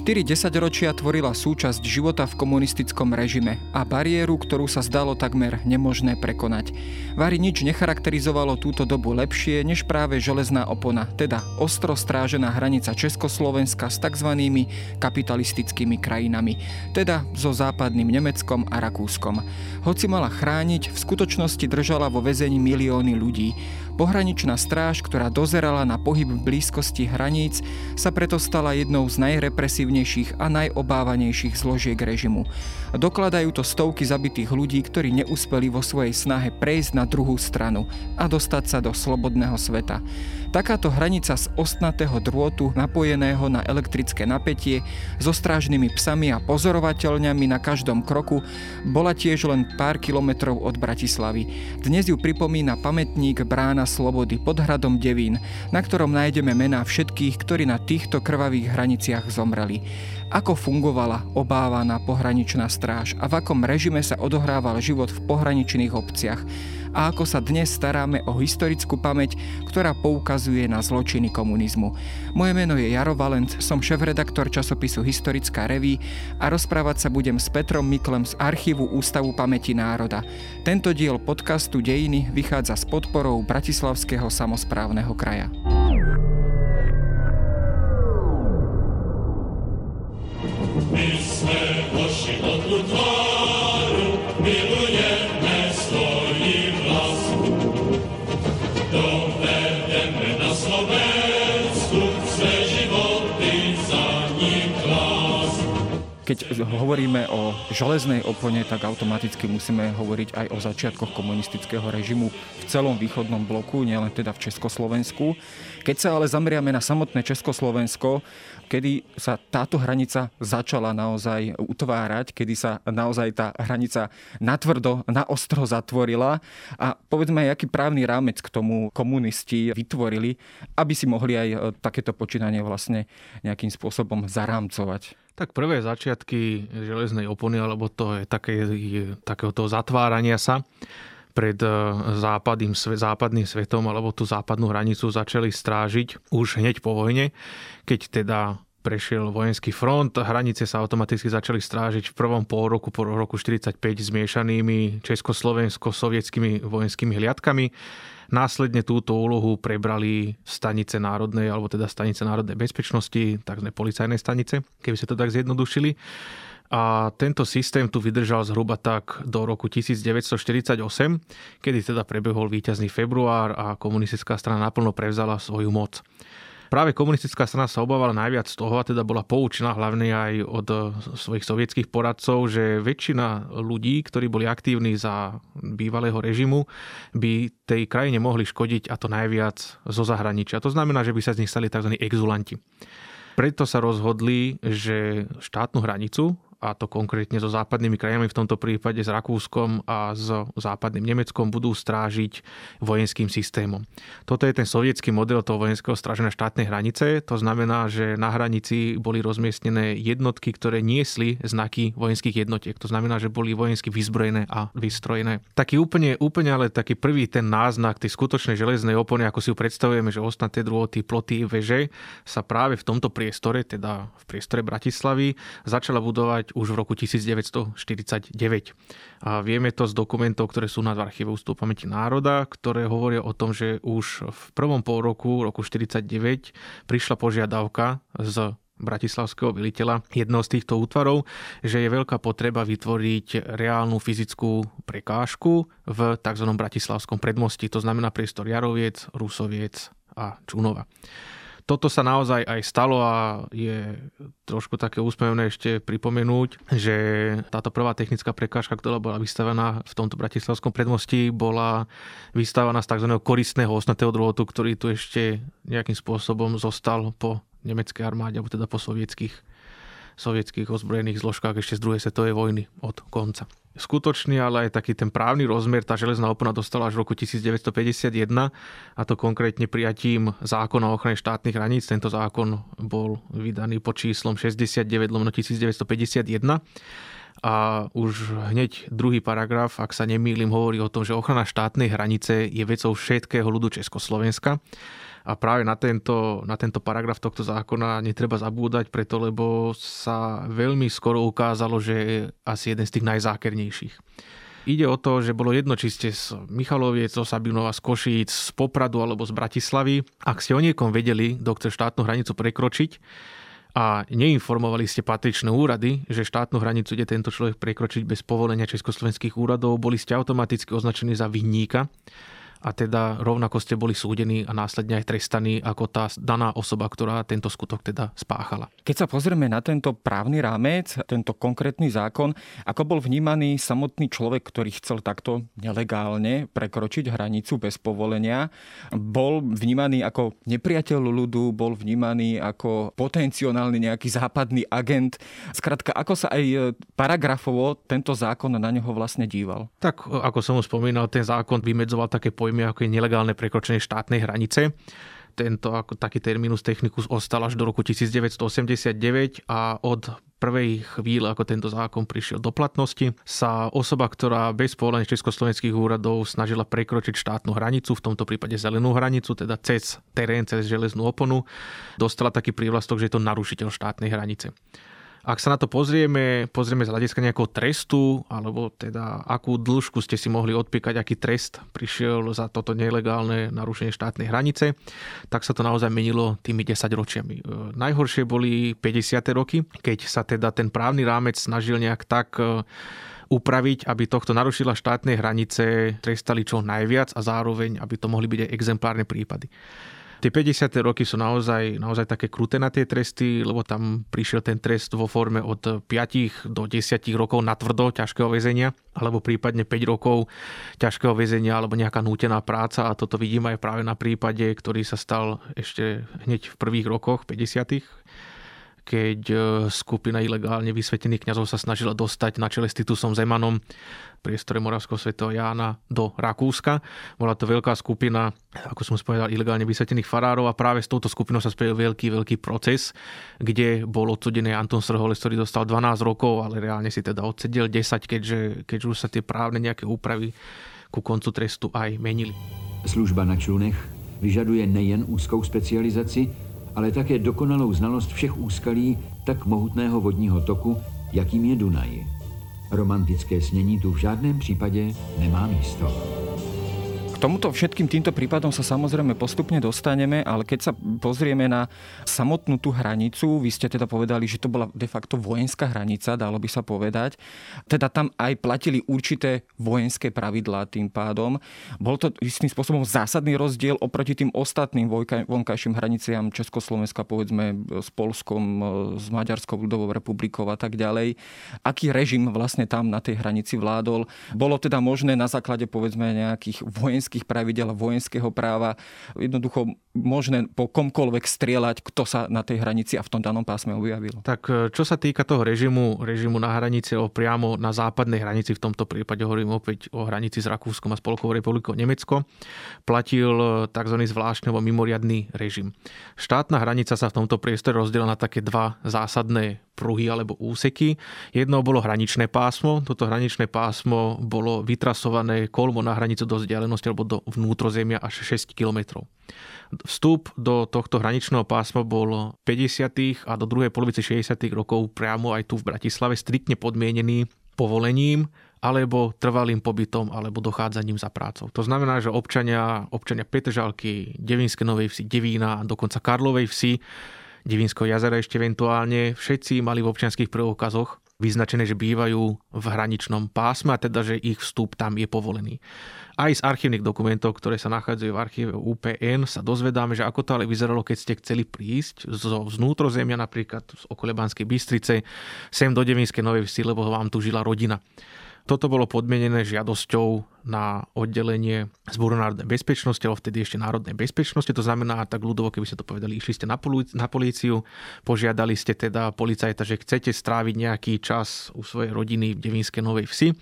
4 desaťročia tvorila súčasť života v komunistickom režime a bariéru, ktorú sa zdalo takmer nemožné prekonať. Vary nič necharakterizovalo túto dobu lepšie než práve železná opona, teda ostro strážená hranica Československa s tzv. kapitalistickými krajinami, teda so západným Nemeckom a Rakúskom. Hoci mala chrániť, v skutočnosti držala vo väzení milióny ľudí. Pohraničná stráž, ktorá dozerala na pohyb v blízkosti hraníc, sa preto stala jednou z najrepresívnejších a najobávanejších zložiek režimu. Dokladajú to stovky zabitých ľudí, ktorí neúspeli vo svojej snahe prejsť na druhú stranu a dostať sa do slobodného sveta. Takáto hranica z ostnatého drôtu napojeného na elektrické napätie so strážnymi psami a pozorovateľňami na každom kroku bola tiež len pár kilometrov od Bratislavy. Dnes ju pripomína pamätník Brána Slobody pod hradom Devín, na ktorom nájdeme mená všetkých, ktorí na týchto krvavých hraniciach zomreli ako fungovala obávaná pohraničná stráž a v akom režime sa odohrával život v pohraničných obciach a ako sa dnes staráme o historickú pamäť, ktorá poukazuje na zločiny komunizmu. Moje meno je Jaro Valent, som šéf-redaktor časopisu Historická reví a rozprávať sa budem s Petrom Miklem z archívu Ústavu pamäti národa. Tento diel podcastu Dejiny vychádza s podporou Bratislavského samozprávneho kraja. Hovoríme o železnej opone, tak automaticky musíme hovoriť aj o začiatkoch komunistického režimu v celom východnom bloku, nielen teda v Československu. Keď sa ale zameriame na samotné Československo, kedy sa táto hranica začala naozaj utvárať, kedy sa naozaj tá hranica natvrdo, na ostro zatvorila a povedzme aký právny rámec k tomu komunisti vytvorili, aby si mohli aj e, takéto počínanie vlastne nejakým spôsobom zarámcovať. Tak prvé začiatky železnej opony, alebo to je také, takého toho zatvárania sa, pred e, západným, západným svetom alebo tú západnú hranicu začali strážiť už hneď po vojne, keď teda prešiel vojenský front, hranice sa automaticky začali strážiť v prvom pol roku po roku 45 zmiešanými československo-sovietskými vojenskými hliadkami. Následne túto úlohu prebrali stanice národnej, alebo teda stanice národnej bezpečnosti, tzv. policajné stanice, keby sa to tak zjednodušili. A tento systém tu vydržal zhruba tak do roku 1948, kedy teda prebehol víťazný február a komunistická strana naplno prevzala svoju moc. Práve komunistická strana sa obávala najviac z toho, a teda bola poučená hlavne aj od svojich sovietských poradcov, že väčšina ľudí, ktorí boli aktívni za bývalého režimu, by tej krajine mohli škodiť a to najviac zo zahraničia. To znamená, že by sa z nich stali tzv. exulanti. Preto sa rozhodli, že štátnu hranicu a to konkrétne so západnými krajinami, v tomto prípade s Rakúskom a s západným Nemeckom, budú strážiť vojenským systémom. Toto je ten sovietský model toho vojenského stráženia štátnej hranice. To znamená, že na hranici boli rozmiestnené jednotky, ktoré niesli znaky vojenských jednotiek. To znamená, že boli vojensky vyzbrojené a vystrojené. Taký úplne, úplne ale taký prvý ten náznak tej skutočnej železnej opony, ako si ju predstavujeme, že ostatné drôty, ploty, veže sa práve v tomto priestore, teda v priestore Bratislavy, začala budovať už v roku 1949. A vieme to z dokumentov, ktoré sú na archíve Ústavu pamäti národa, ktoré hovoria o tom, že už v prvom pol roku, roku 1949, prišla požiadavka z bratislavského veliteľa jedného z týchto útvarov, že je veľká potreba vytvoriť reálnu fyzickú prekážku v tzv. bratislavskom predmosti, to znamená priestor Jaroviec, Rusoviec a Čunova toto sa naozaj aj stalo a je trošku také úsmevné ešte pripomenúť, že táto prvá technická prekážka, ktorá bola vystavená v tomto bratislavskom predmosti, bola vystavená z tzv. koristného osnatého druhotu, ktorý tu ešte nejakým spôsobom zostal po nemeckej armáde, alebo teda po sovietských sovietských ozbrojených zložkách ešte z druhej svetovej vojny od konca. Skutočný, ale aj taký ten právny rozmer tá železná opona dostala až v roku 1951 a to konkrétne prijatím zákona o ochrane štátnych hraníc. Tento zákon bol vydaný pod číslom 69 1951 a už hneď druhý paragraf, ak sa nemýlim, hovorí o tom, že ochrana štátnej hranice je vecou všetkého ľudu Československa. A práve na tento, na tento paragraf tohto zákona netreba zabúdať, preto lebo sa veľmi skoro ukázalo, že je asi jeden z tých najzákernejších. Ide o to, že bolo jedno, či ste z Michaloviec, zo Sabinova, z Košíc, z Popradu alebo z Bratislavy. Ak ste o niekom vedeli, kto chce štátnu hranicu prekročiť, a neinformovali ste patričné úrady, že štátnu hranicu ide tento človek prekročiť bez povolenia československých úradov, boli ste automaticky označení za vinníka a teda rovnako ste boli súdení a následne aj trestaní ako tá daná osoba, ktorá tento skutok teda spáchala. Keď sa pozrieme na tento právny rámec, tento konkrétny zákon, ako bol vnímaný samotný človek, ktorý chcel takto nelegálne prekročiť hranicu bez povolenia, bol vnímaný ako nepriateľ ľudu, bol vnímaný ako potenciálny nejaký západný agent. Skrátka, ako sa aj paragrafovo tento zákon na neho vlastne díval? Tak, ako som už spomínal, ten zákon vymedzoval také pojmy pojmy ako je nelegálne prekročenie štátnej hranice. Tento ako taký terminus technicus ostal až do roku 1989 a od prvej chvíle, ako tento zákon prišiel do platnosti, sa osoba, ktorá bez povolenia československých úradov snažila prekročiť štátnu hranicu, v tomto prípade zelenú hranicu, teda cez terén, cez železnú oponu, dostala taký prívlastok, že je to narušiteľ štátnej hranice. Ak sa na to pozrieme, pozrieme z hľadiska nejakého trestu, alebo teda akú dĺžku ste si mohli odpíkať, aký trest prišiel za toto nelegálne narušenie štátnej hranice, tak sa to naozaj menilo tými 10 ročiami. E, najhoršie boli 50. roky, keď sa teda ten právny rámec snažil nejak tak e, upraviť, aby tohto narušila štátnej hranice trestali čo najviac a zároveň, aby to mohli byť aj exemplárne prípady. Tie 50. roky sú naozaj, naozaj také kruté na tie tresty, lebo tam prišiel ten trest vo forme od 5 do 10 rokov na tvrdo ťažkého väzenia, alebo prípadne 5 rokov ťažkého väzenia, alebo nejaká nútená práca. A toto vidím aj práve na prípade, ktorý sa stal ešte hneď v prvých rokoch 50 keď e, skupina ilegálne vysvetených kňazov sa snažila dostať na čele s Titusom Zemanom priestore Moravského svetého Jána do Rakúska. Bola to veľká skupina, ako som spovedal, ilegálne vysvetených farárov a práve s touto skupinou sa spojil veľký, veľký proces, kde bol odsudený Anton Srholec, ktorý dostal 12 rokov, ale reálne si teda odsedel 10, keďže, keďže už sa tie právne nejaké úpravy ku koncu trestu aj menili. Služba na člunech vyžaduje nejen úzkou specializaci, ale také dokonalou znalost všech úskalí tak mohutného vodního toku, jakým je Dunaj. Romantické snění tu v žádném případě nemá místo tomuto všetkým týmto prípadom sa samozrejme postupne dostaneme, ale keď sa pozrieme na samotnú tú hranicu, vy ste teda povedali, že to bola de facto vojenská hranica, dalo by sa povedať. Teda tam aj platili určité vojenské pravidlá tým pádom. Bol to istým spôsobom zásadný rozdiel oproti tým ostatným vonkajším hraniciam Československa, povedzme s Polskom, s Maďarskou ľudovou republikou a tak ďalej. Aký režim vlastne tam na tej hranici vládol? Bolo teda možné na základe povedzme nejakých vojenských vojenských pravidel vojenského práva jednoducho možné po komkoľvek strieľať, kto sa na tej hranici a v tom danom pásme objavil. Tak e, čo sa týka toho režimu, režimu na hranici, o priamo na západnej hranici, v tomto prípade hovorím opäť o hranici s Rakúskom a Spolkovou republikou Nemecko, platil e, tzv. zvláštny alebo mimoriadný režim. Štátna hranica sa v tomto priestore rozdiela na také dva zásadné pruhy alebo úseky. Jedno bolo hraničné pásmo. Toto hraničné pásmo bolo vytrasované kolmo na hranicu do vzdialenosti alebo do vnútrozemia až 6 kilometrov. Vstup do tohto hraničného pásma bol 50. a do druhej polovice 60. rokov priamo aj tu v Bratislave striktne podmienený povolením alebo trvalým pobytom, alebo dochádzaním za prácou. To znamená, že občania, občania Petržalky, Devinskej Novej Vsi, Devína a dokonca Karlovej Vsi, Devinského jazera ešte eventuálne, všetci mali v občianských preukazoch vyznačené, že bývajú v hraničnom pásme a teda, že ich vstup tam je povolený. Aj z archívnych dokumentov, ktoré sa nachádzajú v archíve UPN, sa dozvedáme, že ako to ale vyzeralo, keď ste chceli prísť zo vnútrozemia, napríklad z okolebanskej Bystrice, sem do Devinskej Novej Vsi, lebo vám tu žila rodina. Toto bolo podmienené žiadosťou na oddelenie zboru národnej bezpečnosti, alebo vtedy ešte národnej bezpečnosti. To znamená, tak ľudovo, keby ste to povedali, išli ste na, políciu, požiadali ste teda policajta, že chcete stráviť nejaký čas u svojej rodiny v Devinskej Novej Vsi.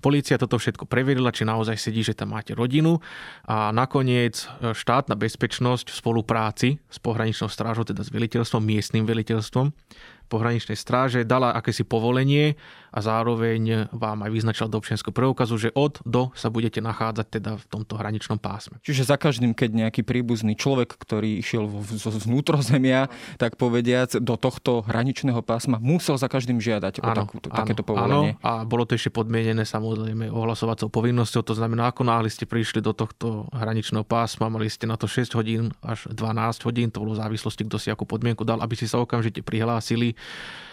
Polícia toto všetko preverila, či naozaj sedí, že tam máte rodinu a nakoniec štátna bezpečnosť v spolupráci s pohraničnou strážou, teda s veliteľstvom, miestnym veliteľstvom, pohraničnej stráže dala akési povolenie a zároveň vám aj vyznačila do občianského preukazu, že od do sa budete nachádzať teda v tomto hraničnom pásme. Čiže za každým, keď nejaký príbuzný človek, ktorý išiel zo vnútrozemia, tak povediac, do tohto hraničného pásma, musel za každým žiadať áno, o takú, áno, takéto povolenie. Áno, a bolo to ešte podmienené samozrejme ohlasovacou povinnosťou, to znamená, ako náhle ste prišli do tohto hraničného pásma, mali ste na to 6 hodín až 12 hodín, to bolo v závislosti, kto si ako podmienku dal, aby si sa okamžite prihlásili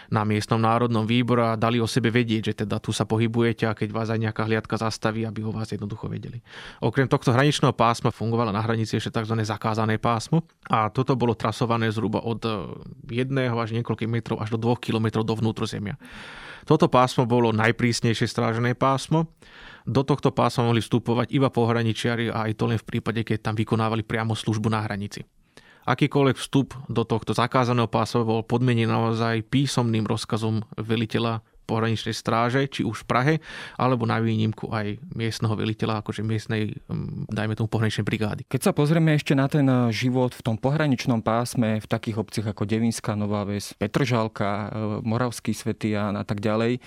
na miestnom národnom výbore a dali o sebe vedieť, že teda tu sa pohybujete a keď vás aj nejaká hliadka zastaví, aby o vás jednoducho vedeli. Okrem tohto hraničného pásma fungovalo na hranici ešte tzv. zakázané pásmo a toto bolo trasované zhruba od 1 e, až niekoľkých metrov až do 2 kilometrov do vnútrozemia. Toto pásmo bolo najprísnejšie strážené pásmo. Do tohto pásma mohli vstupovať iba pohraničiari a aj to len v prípade, keď tam vykonávali priamo službu na hranici. Akýkoľvek vstup do tohto zakázaného pása bol podmenený naozaj písomným rozkazom veliteľa pohraničnej stráže, či už v Prahe, alebo na výnimku aj miestneho veliteľa, akože miestnej, mm, dajme tomu, pohraničnej brigády. Keď sa pozrieme ešte na ten eh, život v tom pohraničnom pásme, v takých obciach ako Devinská Nová Ves, Petržalka, eh, Moravský Svetian a tak ďalej,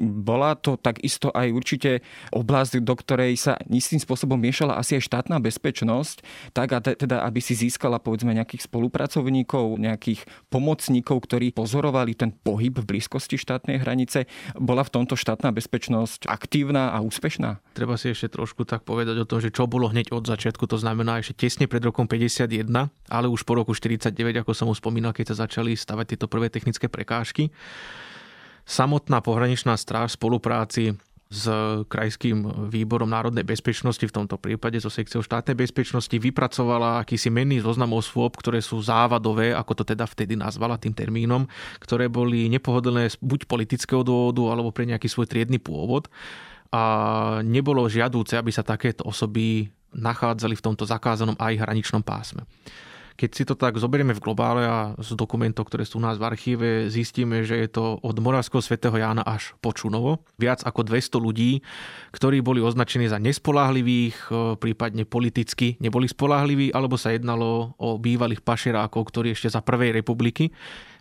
bola to takisto aj určite oblasť, do ktorej sa istým spôsobom miešala asi aj štátna bezpečnosť, tak a teda, aby si získala povedzme nejakých spolupracovníkov, nejakých pomocníkov, ktorí pozorovali ten pohyb v blízkosti štátnej hranice bola v tomto štátna bezpečnosť aktívna a úspešná? Treba si ešte trošku tak povedať o tom, že čo bolo hneď od začiatku, to znamená ešte tesne pred rokom 51, ale už po roku 49, ako som už spomínal, keď sa začali stavať tieto prvé technické prekážky. Samotná pohraničná stráž v spolupráci s Krajským výborom národnej bezpečnosti, v tomto prípade so sekciou štátnej bezpečnosti, vypracovala akýsi menný zoznam osôb, ktoré sú závadové, ako to teda vtedy nazvala tým termínom, ktoré boli nepohodlné buď politického dôvodu, alebo pre nejaký svoj triedny pôvod. A nebolo žiadúce, aby sa takéto osoby nachádzali v tomto zakázanom aj hraničnom pásme. Keď si to tak zoberieme v globále a z dokumentov, ktoré sú u nás v archíve, zistíme, že je to od Moravského svätého Jána až po Čunovo. Viac ako 200 ľudí, ktorí boli označení za nespoláhlivých, e, prípadne politicky neboli spolahliví, alebo sa jednalo o bývalých pašerákov, ktorí ešte za Prvej republiky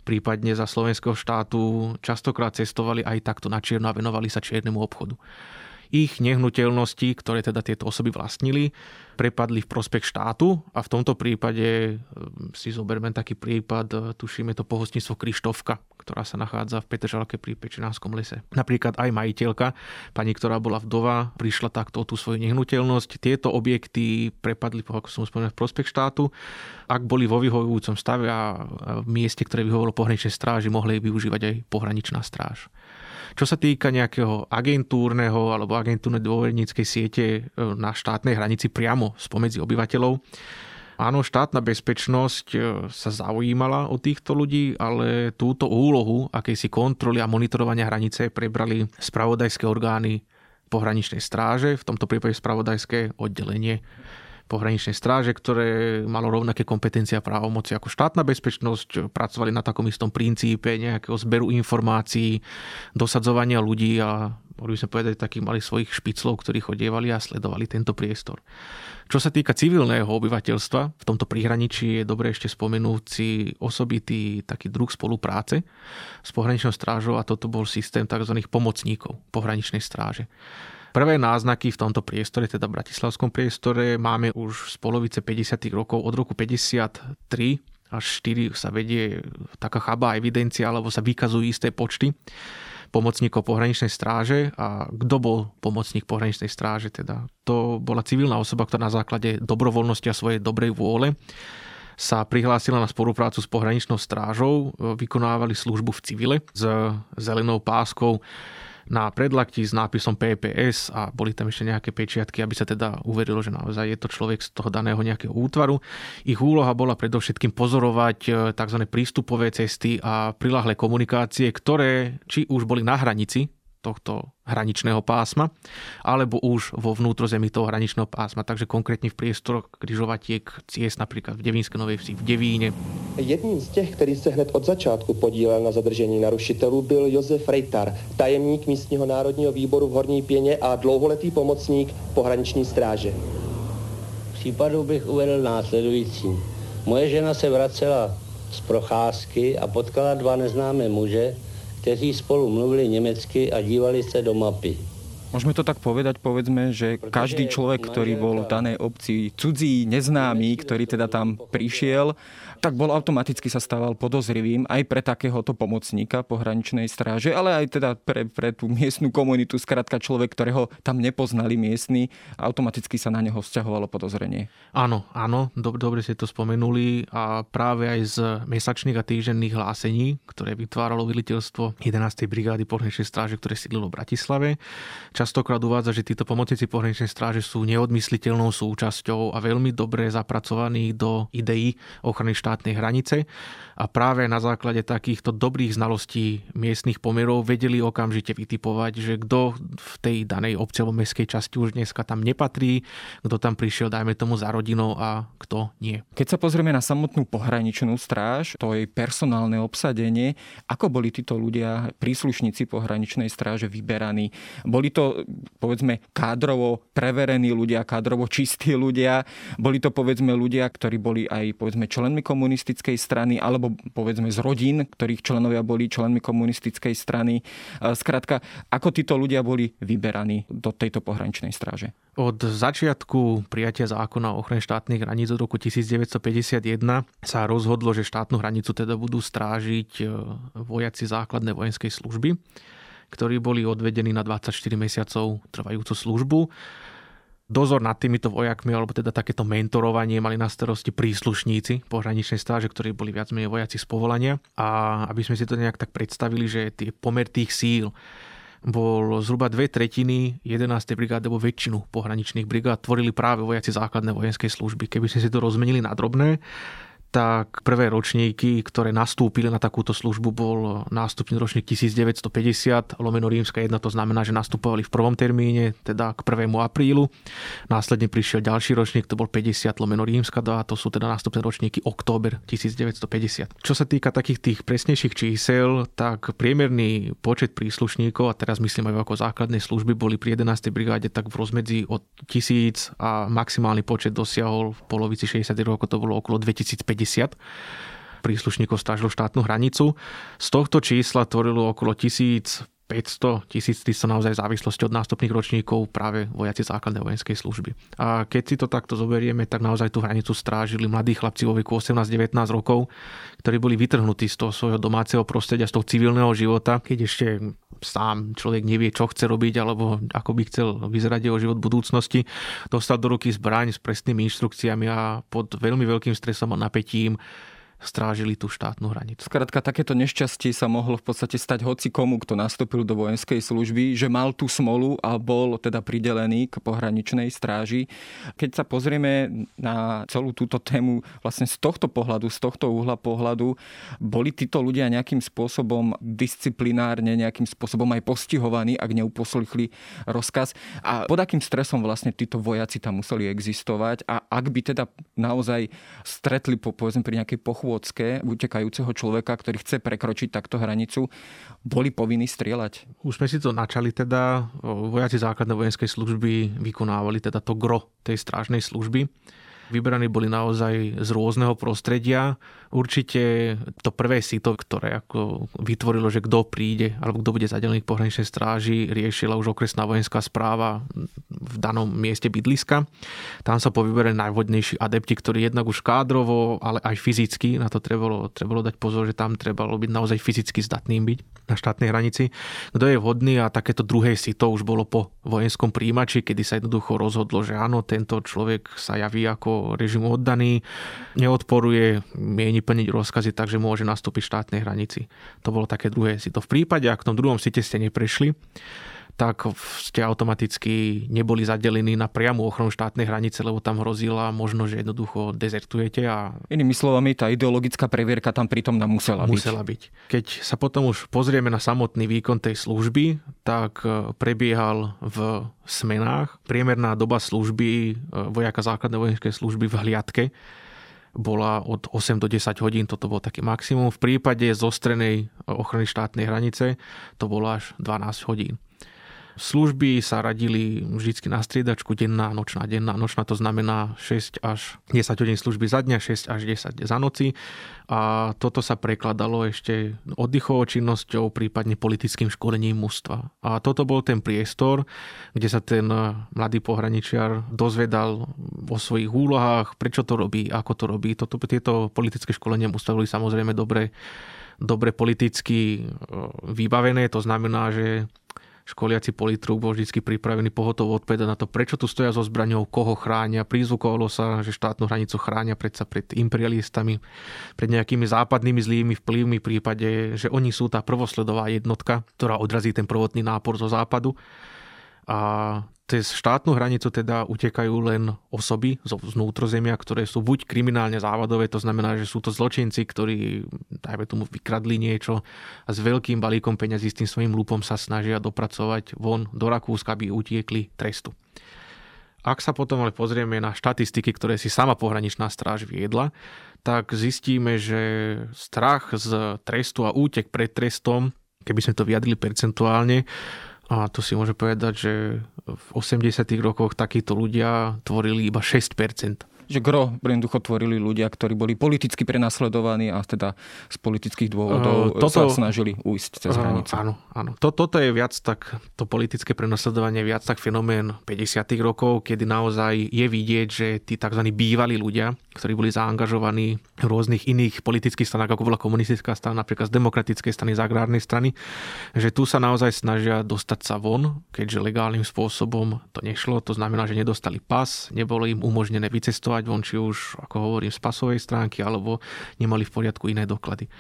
prípadne za slovenského štátu častokrát cestovali aj takto na čierno a venovali sa čiernemu obchodu ich nehnuteľnosti, ktoré teda tieto osoby vlastnili, prepadli v prospech štátu a v tomto prípade ehm, si zoberme taký prípad, e, tušíme to pohostníctvo Krištovka, ktorá sa nachádza v Petržalke pri Pečinánskom lese. Napríklad aj majiteľka, pani, ktorá bola vdova, prišla takto o tú svoju nehnuteľnosť. Tieto objekty prepadli, ako som spomínal, v prospech štátu. Ak boli vo vyhovujúcom stave a v mieste, ktoré vyhovovalo pohraničnej stráži, mohli využívať aj pohraničná stráž. Čo sa týka nejakého agentúrneho alebo agentúrnej dôverníckej siete e, na štátnej hranici priamo spomedzi obyvateľov, Áno, štátna bezpečnosť e, sa zaujímala o týchto ľudí, ale túto úlohu akejsi kontroly a monitorovania hranice prebrali spravodajské orgány pohraničnej stráže, v tomto prípade spravodajské oddelenie pohraničnej stráže, ktoré malo rovnaké kompetencie a právomoci ako štátna bezpečnosť, pracovali na takom istom princípe nejakého zberu informácií, dosadzovania ľudí a mohli by sme povedať, takí mali svojich špiclov, ktorí chodievali a sledovali tento priestor. Čo sa týka civilného obyvateľstva, v tomto príhraničí je dobre ešte spomenúť si osobitý taký druh spolupráce s pohraničnou strážou a toto bol systém tzv. pomocníkov pohraničnej stráže. Prvé náznaky v tomto priestore, teda v bratislavskom priestore, máme už z polovice 50. rokov, od roku 53 až 4 sa vedie taká chabá evidencia, alebo sa vykazujú isté počty pomocníkov pohraničnej stráže. A kto bol pomocník pohraničnej stráže, teda? To bola civilná osoba, ktorá na základe dobrovoľnosti a svojej dobrej vôle sa prihlásila na spoluprácu s pohraničnou strážou, vykonávali službu v civile s zelenou páskou na predlakti s nápisom PPS a boli tam ešte nejaké pečiatky, aby sa teda uverilo, že naozaj je to človek z toho daného nejakého útvaru. Ich úloha bola predovšetkým pozorovať e, tzv. prístupové cesty a prilahlé komunikácie, ktoré či už boli na hranici tohto hraničného pásma, alebo už vo vnútrozemí toho hraničného pásma, takže konkrétně v priestoroch križovatiek ciest například v Devínské Nové Vsi, v Devíne. Jedním z těch, který se hned od začátku podílel na zadržení narušitelů, byl Josef Rejtar, tajemník místního národního výboru v Horní Pěně a dlouholetý pomocník pohraniční stráže. V případu bych uvedl následující. Moje žena se vracela z procházky a potkala dva neznámé muže, kteří spolu mluvili německy a dívali se do mapy. Môžeme to tak povedať, povedzme, že každý človek, ktorý bol v danej obci cudzí, neznámy, ktorý teda tam prišiel, tak bol automaticky sa stával podozrivým aj pre takéhoto pomocníka pohraničnej stráže, ale aj teda pre, pre tú miestnu komunitu, skrátka človek, ktorého tam nepoznali miestni, automaticky sa na neho vzťahovalo podozrenie. Áno, áno, dob- dobre ste to spomenuli a práve aj z mesačných a týždenných hlásení, ktoré vytváralo veliteľstvo 11. brigády pohraničnej stráže, ktoré sídlilo v Bratislave, častokrát uvádza, že títo pomocníci pohraničnej stráže sú neodmysliteľnou súčasťou a veľmi dobre zapracovaní do ideí ochrany štát štátnej hranice a práve na základe takýchto dobrých znalostí miestnych pomerov vedeli okamžite vytipovať, že kto v tej danej obci mestskej časti už dneska tam nepatrí, kto tam prišiel, dajme tomu, za rodinou a kto nie. Keď sa pozrieme na samotnú pohraničnú stráž, to je personálne obsadenie, ako boli títo ľudia, príslušníci pohraničnej stráže vyberaní? Boli to, povedzme, kádrovo preverení ľudia, kádrovo čistí ľudia, boli to, povedzme, ľudia, ktorí boli aj, povedzme, členmi komunizácie komunistickej strany, alebo povedzme z rodín, ktorých členovia boli členmi komunistickej strany. Skrátka, ako títo ľudia boli vyberaní do tejto pohraničnej stráže? Od začiatku prijatia zákona o ochrane štátnych hraníc od roku 1951 sa rozhodlo, že štátnu hranicu teda budú strážiť e, vojaci základnej vojenskej služby ktorí boli odvedení na 24 mesiacov trvajúcu službu dozor nad týmito vojakmi, alebo teda takéto mentorovanie mali na starosti príslušníci pohraničnej stáže, ktorí boli viac menej vojaci z povolania. A aby sme si to nejak tak predstavili, že tie pomer tých síl bol zhruba dve tretiny 11. brigády, alebo väčšinu pohraničných brigád tvorili práve vojaci základnej vojenskej služby. Keby sme si to rozmenili na drobné, tak prvé ročníky, ktoré nastúpili na takúto službu, bol nástupný ročník 1950, lomeno rímska 1, to znamená, že nastupovali v prvom termíne, teda k 1. aprílu. Následne prišiel ďalší ročník, to bol 50 lomeno rímska 2, a to sú teda nástupné ročníky október 1950. Čo sa týka takých tých presnejších čísel, tak priemerný počet príslušníkov, a teraz myslím aj ako základnej služby, boli pri 11. brigáde tak v rozmedzi od 1000 a maximálny počet dosiahol v polovici 60 rokov, to bolo okolo 2050 príslušníkov strážilo štátnu hranicu. Z tohto čísla tvorilo okolo 1000 500, 1300 naozaj závislosti od nástupných ročníkov práve vojaci základnej vojenskej služby. A keď si to takto zoberieme, tak naozaj tú hranicu strážili mladí chlapci vo veku 18-19 rokov, ktorí boli vytrhnutí z toho svojho domáceho prostredia, z toho civilného života, keď ešte sám človek nevie, čo chce robiť alebo ako by chcel vyzerať jeho život v budúcnosti, dostal do ruky zbraň s presnými inštrukciami a pod veľmi veľkým stresom a napätím strážili tú štátnu hranicu. Skrátka, takéto nešťastie sa mohlo v podstate stať hoci komu, kto nastúpil do vojenskej služby, že mal tú smolu a bol teda pridelený k pohraničnej stráži. Keď sa pozrieme na celú túto tému vlastne z tohto pohľadu, z tohto uhla pohľadu, boli títo ľudia nejakým spôsobom disciplinárne, nejakým spôsobom aj postihovaní, ak neuposlichli rozkaz. A pod akým stresom vlastne títo vojaci tam museli existovať a ak by teda naozaj stretli po, povedzme, pri nejakej pochôdzi chôdzke utekajúceho človeka, ktorý chce prekročiť takto hranicu, boli povinní strieľať? Už sme si to načali teda. Vojaci základnej vojenskej služby vykonávali teda to gro tej strážnej služby. Vybraní boli naozaj z rôzneho prostredia. Určite to prvé sito, ktoré ako vytvorilo, že kto príde alebo kto bude zadelený k pohraničnej stráži, riešila už okresná vojenská správa v danom mieste bydliska. Tam sa povyberali najvodnejší adepti, ktorí jednak už kádrovo, ale aj fyzicky, na to trebalo, trebalo dať pozor, že tam trebalo byť naozaj fyzicky zdatným byť na štátnej hranici. Kto je vhodný a takéto druhé sito už bolo po vojenskom príjimači, kedy sa jednoducho rozhodlo, že áno, tento človek sa javí ako režimu oddaný, neodporuje, mieni plniť rozkazy, takže môže nastúpiť štátnej hranici. To bolo také druhé si to. V prípade, ak v tom druhom site ste neprešli, tak ste automaticky neboli zadelení na priamu ochranu štátnej hranice, lebo tam hrozila možno, že jednoducho dezertujete. A... Inými slovami, tá ideologická previerka tam pritom nám musela, musela byť. byť. Keď sa potom už pozrieme na samotný výkon tej služby, tak e, prebiehal v smenách. Priemerná doba služby e, vojaka základnej vojenskej služby v hliadke bola od 8 do 10 hodín, toto bol taký maximum. V prípade zostrenej ochrany štátnej hranice to bolo až 12 hodín. Služby sa radili vždy na striedačku, denná, nočná, denná, nočná, to znamená 6 až 10 hodín služby za dňa, 6 až 10 za noci. A toto sa prekladalo ešte oddychovou činnosťou, prípadne politickým školením mužstva. A toto bol ten priestor, kde sa ten mladý pohraničiar dozvedal o svojich úlohách, prečo to robí, ako to robí. Toto, tieto politické školenia mužstva boli samozrejme dobre dobre politicky vybavené. To znamená, že školiaci politruk bol vždy pripravený pohotovo odpovedať na to, prečo tu stoja so zbraňou, koho chránia. Prizvukovalo sa, že štátnu hranicu chránia predsa pred imperialistami, pred nejakými západnými zlými vplyvmi v prípade, že oni sú tá prvosledová jednotka, ktorá odrazí ten prvotný nápor zo západu. A cez štátnu hranicu teda utekajú len osoby zo vnútrozemia, ktoré sú buď kriminálne závadové, to znamená, že sú to zločinci, ktorí, dajme tomu, vykradli niečo a s veľkým balíkom peňazí s tým svojím lúpom sa snažia dopracovať von do Rakúska, aby utiekli trestu. Ak sa potom ale pozrieme na štatistiky, ktoré si sama pohraničná stráž viedla, tak zistíme, že strach z trestu a útek pred trestom, keby sme to vyjadrili percentuálne, a to si môže povedať, že v 80. rokoch takíto ľudia tvorili iba 6% že gro jednoducho tvorili ľudia, ktorí boli politicky prenasledovaní a teda z politických dôvodov uh, toto, sa snažili ujsť cez uh, hranicu. Áno, áno. Toto, toto je viac tak, to politické prenasledovanie viac tak fenomén 50. rokov, kedy naozaj je vidieť, že tí tzv. bývalí ľudia, ktorí boli zaangažovaní v rôznych iných politických stranách, ako bola komunistická strana, napríklad z demokratickej strany, z agrárnej strany, že tu sa naozaj snažia dostať sa von, keďže legálnym spôsobom to nešlo. To znamená, že nedostali pas, nebolo im umožnené vycestovať von, či už, ako hovorím, z pasovej stránky, alebo nemali v poriadku iné doklady.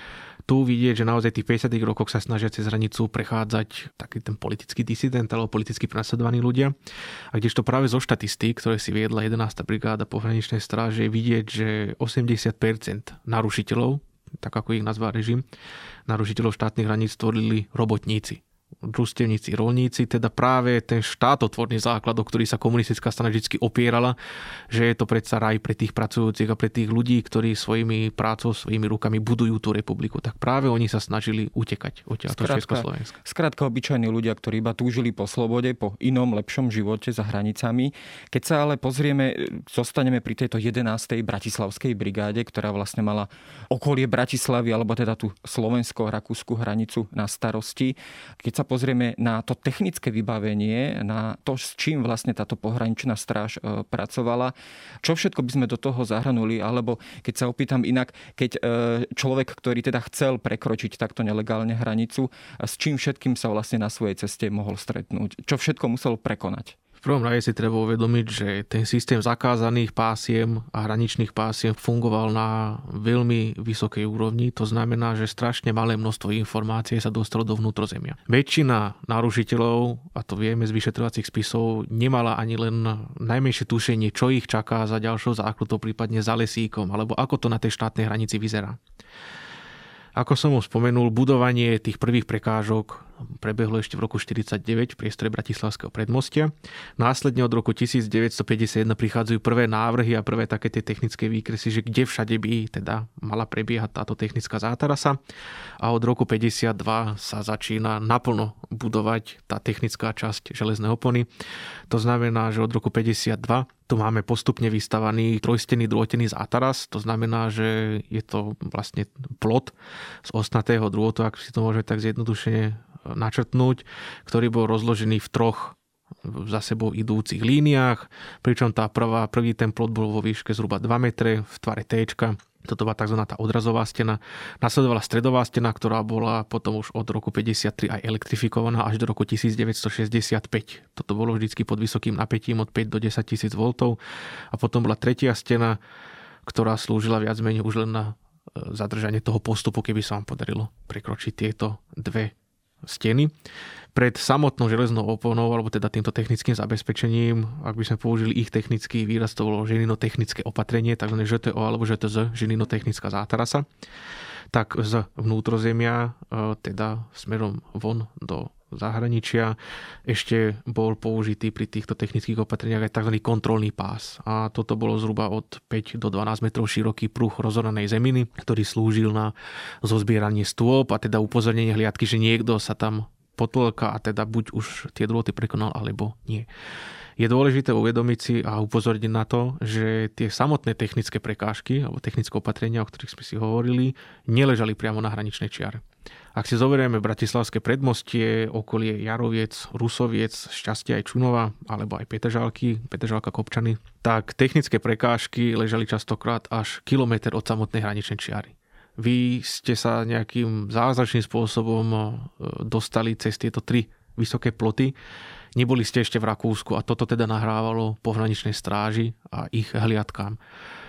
Tu vidieť, že naozaj tých 50. rokoch sa snažia cez hranicu prechádzať taký ten politický disident alebo politicky prenasledovaní ľudia. A kdežto práve zo štatistík, ktoré si viedla 11. brigáda pohraničnej stráže, je vidieť, že 80% narušiteľov, tak ako ich nazvá režim, narušiteľov štátnych hraníc tvorili robotníci družstevníci, rolníci, teda práve ten štátotvorný základ, o ktorý sa komunistická strana vždy opierala, že je to predsa raj pre tých pracujúcich a pre tých ľudí, ktorí svojimi prácou, svojimi rukami budujú tú republiku. Tak práve oni sa snažili utekať od Československa. Skrátka obyčajní ľudia, ktorí iba túžili po slobode, po inom, lepšom živote za hranicami. Keď sa ale pozrieme, zostaneme pri tejto 11. bratislavskej brigáde, ktorá vlastne mala okolie Bratislavy, alebo teda tú slovensko-rakúsku hranicu na starosti. Keď sa pozrieme na to technické vybavenie, na to, s čím vlastne táto pohraničná stráž e, pracovala, čo všetko by sme do toho zahrnuli, alebo keď sa opýtam inak, keď e, človek, ktorý teda chcel prekročiť takto nelegálne hranicu, s čím všetkým sa vlastne na svojej ceste mohol stretnúť, čo všetko musel prekonať prvom rade si treba uvedomiť, že ten systém zakázaných pásiem a hraničných pásiem fungoval na veľmi vysokej úrovni. To znamená, že strašne malé množstvo informácií sa dostalo do vnútrozemia. Väčšina narušiteľov, a to vieme z vyšetrovacích spisov, nemala ani len najmenšie tušenie, čo ich čaká za ďalšou zákrutou, prípadne za lesíkom, alebo ako to na tej štátnej hranici vyzerá. Ako som už spomenul, budovanie tých prvých prekážok prebehlo ešte v roku 1949 v priestore Bratislavského predmostia. Následne od roku 1951 prichádzajú prvé návrhy a prvé také tie technické výkresy, že kde všade by teda mala prebiehať táto technická zátarasa. A od roku 52 sa začína naplno budovať tá technická časť železnej opony. To znamená, že od roku 52 tu máme postupne vystavaný trojstený drôtený zátaras, to znamená, že je to vlastne plot z ostnatého drôtu, ak si to môžeme tak zjednodušene načrtnúť, ktorý bol rozložený v troch za sebou idúcich líniách, pričom tá prvá, prvý ten plot bol vo výške zhruba 2 metre v tvare T. Toto bola tzv. tá odrazová stena. Nasledovala stredová stena, ktorá bola potom už od roku 53 aj elektrifikovaná až do roku 1965. Toto bolo vždy pod vysokým napätím od 5 do 10 tisíc V. A potom bola tretia stena, ktorá slúžila viac menej už len na e, zadržanie toho postupu, keby sa vám podarilo prekročiť tieto dve steny. Pred samotnou železnou oponou, alebo teda týmto technickým zabezpečením, ak by sme použili ich technický výraz, to bolo ženino-technické opatrenie, tzv. ŽTO alebo ŽTZ, ženino-technická zátarasa, tak z vnútrozemia, e, teda smerom von do zahraničia ešte bol použitý pri týchto technických opatreniach aj tzv. kontrolný pás. A toto bolo zhruba od 5 do 12 metrov široký pruh rozoranej zeminy, ktorý slúžil na zozbieranie stôp a teda upozornenie hliadky, že niekto sa tam potolka a teda buď už tie druhoty prekonal, alebo nie. Je dôležité uvedomiť si a upozorniť na to, že tie samotné technické prekážky alebo technické opatrenia, o ktorých sme si hovorili, neležali priamo na hraničnej čiare. Ak si zoberieme Bratislavské predmostie, okolie Jaroviec, Rusoviec, šťastie aj Čunova, alebo aj Petržalky, Petržalka Kopčany, tak technické prekážky ležali častokrát až kilometr od samotnej hraničnej čiary. Vy ste sa nejakým zázračným spôsobom e, dostali cez tieto tri vysoké ploty. Neboli ste ešte v Rakúsku a toto teda nahrávalo pohraničnej stráži a ich hliadkám.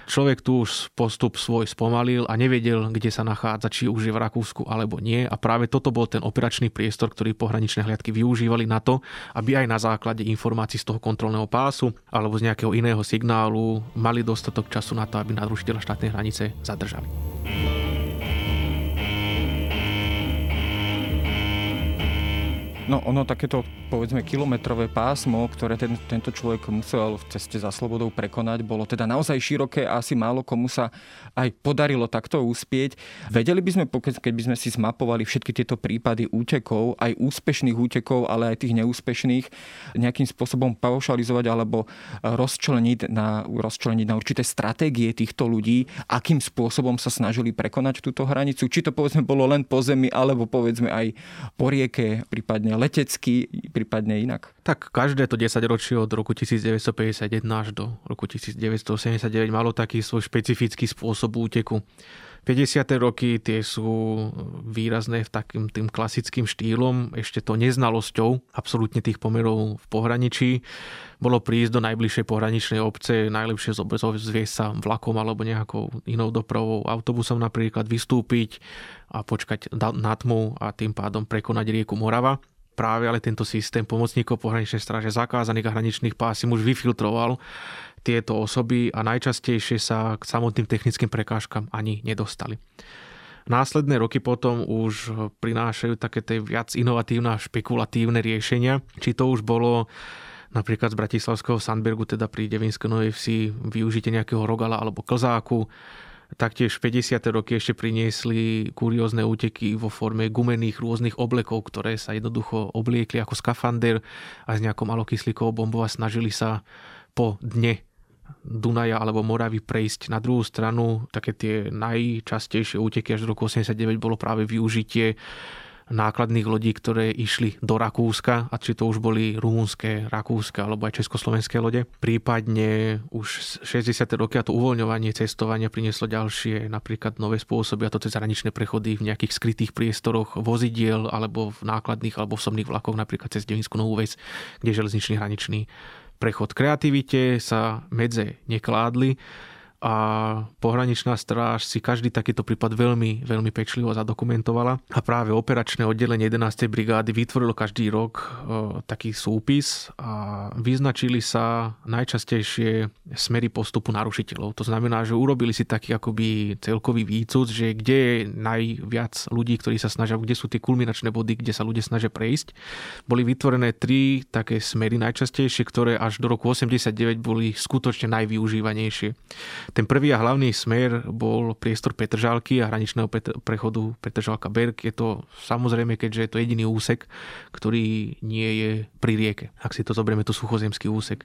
Človek tu už postup svoj spomalil a nevedel, kde sa nachádza, či už je v Rakúsku alebo nie. A práve toto bol ten operačný priestor, ktorý pohraničné hliadky využívali na to, aby aj na základe informácií z toho kontrolného pásu alebo z nejakého iného signálu mali dostatok času na to, aby narušiteľa štátnej hranice zadržali. No ono takéto povedzme kilometrové pásmo, ktoré ten, tento človek musel v ceste za slobodou prekonať, bolo teda naozaj široké a asi málo komu sa aj podarilo takto uspieť. Vedeli by sme, keď by sme si zmapovali všetky tieto prípady útekov, aj úspešných útekov, ale aj tých neúspešných, nejakým spôsobom paušalizovať alebo rozčleniť na, rozčleniť na určité stratégie týchto ľudí, akým spôsobom sa snažili prekonať túto hranicu. Či to povedzme bolo len po zemi, alebo povedzme aj po rieke, prípadne letecky, prípadne inak? Tak každé to 10 ročie od roku 1951 až do roku 1979 malo taký svoj špecifický spôsob úteku. 50. roky tie sú výrazné v takým tým klasickým štýlom, ešte to neznalosťou absolútne tých pomerov v pohraničí. Bolo prísť do najbližšej pohraničnej obce, najlepšie zviesť sa vlakom alebo nejakou inou dopravou, autobusom napríklad, vystúpiť a počkať na tmu a tým pádom prekonať rieku Morava práve ale tento systém pomocníkov pohraničnej stráže zakázaných a hraničných pásim už vyfiltroval tieto osoby a najčastejšie sa k samotným technickým prekážkam ani nedostali. Následné roky potom už prinášajú také tie viac inovatívne a špekulatívne riešenia. Či to už bolo napríklad z Bratislavského Sandbergu, teda pri Devinskej Novej Vsi, využitie nejakého rogala alebo klzáku, Taktiež 50. roky ešte priniesli kuriózne úteky vo forme gumených rôznych oblekov, ktoré sa jednoducho obliekli ako skafander a s nejakou malokyslíkovou bombou a snažili sa po dne Dunaja alebo Moravy prejsť na druhú stranu. Také tie najčastejšie úteky až do roku 89 bolo práve využitie nákladných lodí, ktoré išli do Rakúska, a či to už boli rumúnske, rakúske alebo aj československé lode. Prípadne už 60. roky a to uvoľňovanie cestovania prinieslo ďalšie napríklad nové spôsoby, a to cez hraničné prechody v nejakých skrytých priestoroch vozidiel alebo v nákladných alebo v somných vlakoch, napríklad cez Devinskú Novú Ves, kde železničný hraničný prechod. Kreativite sa medze nekládli a pohraničná stráž si každý takýto prípad veľmi, veľmi pečlivo zadokumentovala a práve operačné oddelenie 11. brigády vytvorilo každý rok e, taký súpis a vyznačili sa najčastejšie smery postupu narušiteľov. To znamená, že urobili si taký akoby celkový výcud, že kde je najviac ľudí, ktorí sa snažia, kde sú tie kulminačné body, kde sa ľudia snažia prejsť. Boli vytvorené tri také smery najčastejšie, ktoré až do roku 89 boli skutočne najvyužívanejšie. Ten prvý a hlavný smer bol priestor Petržalky a hraničného prechodu Petržalka Berg. Je to samozrejme, keďže je to jediný úsek, ktorý nie je pri rieke. Ak si to zoberieme, to suchozemský úsek.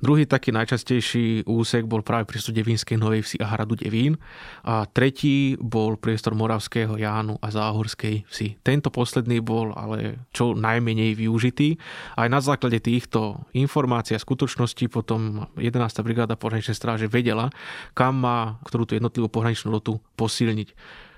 Druhý taký najčastejší úsek bol práve priestor Devínskej Novej Vsi a hradu Devín. A tretí bol priestor Moravského Jánu a Záhorskej Vsi. Tento posledný bol ale čo najmenej využitý. Aj na základe týchto informácií a skutočností potom 11. brigáda pohraničnej stráže vedela, kam má ktorú tú jednotlivú pohraničnú lotu posilniť.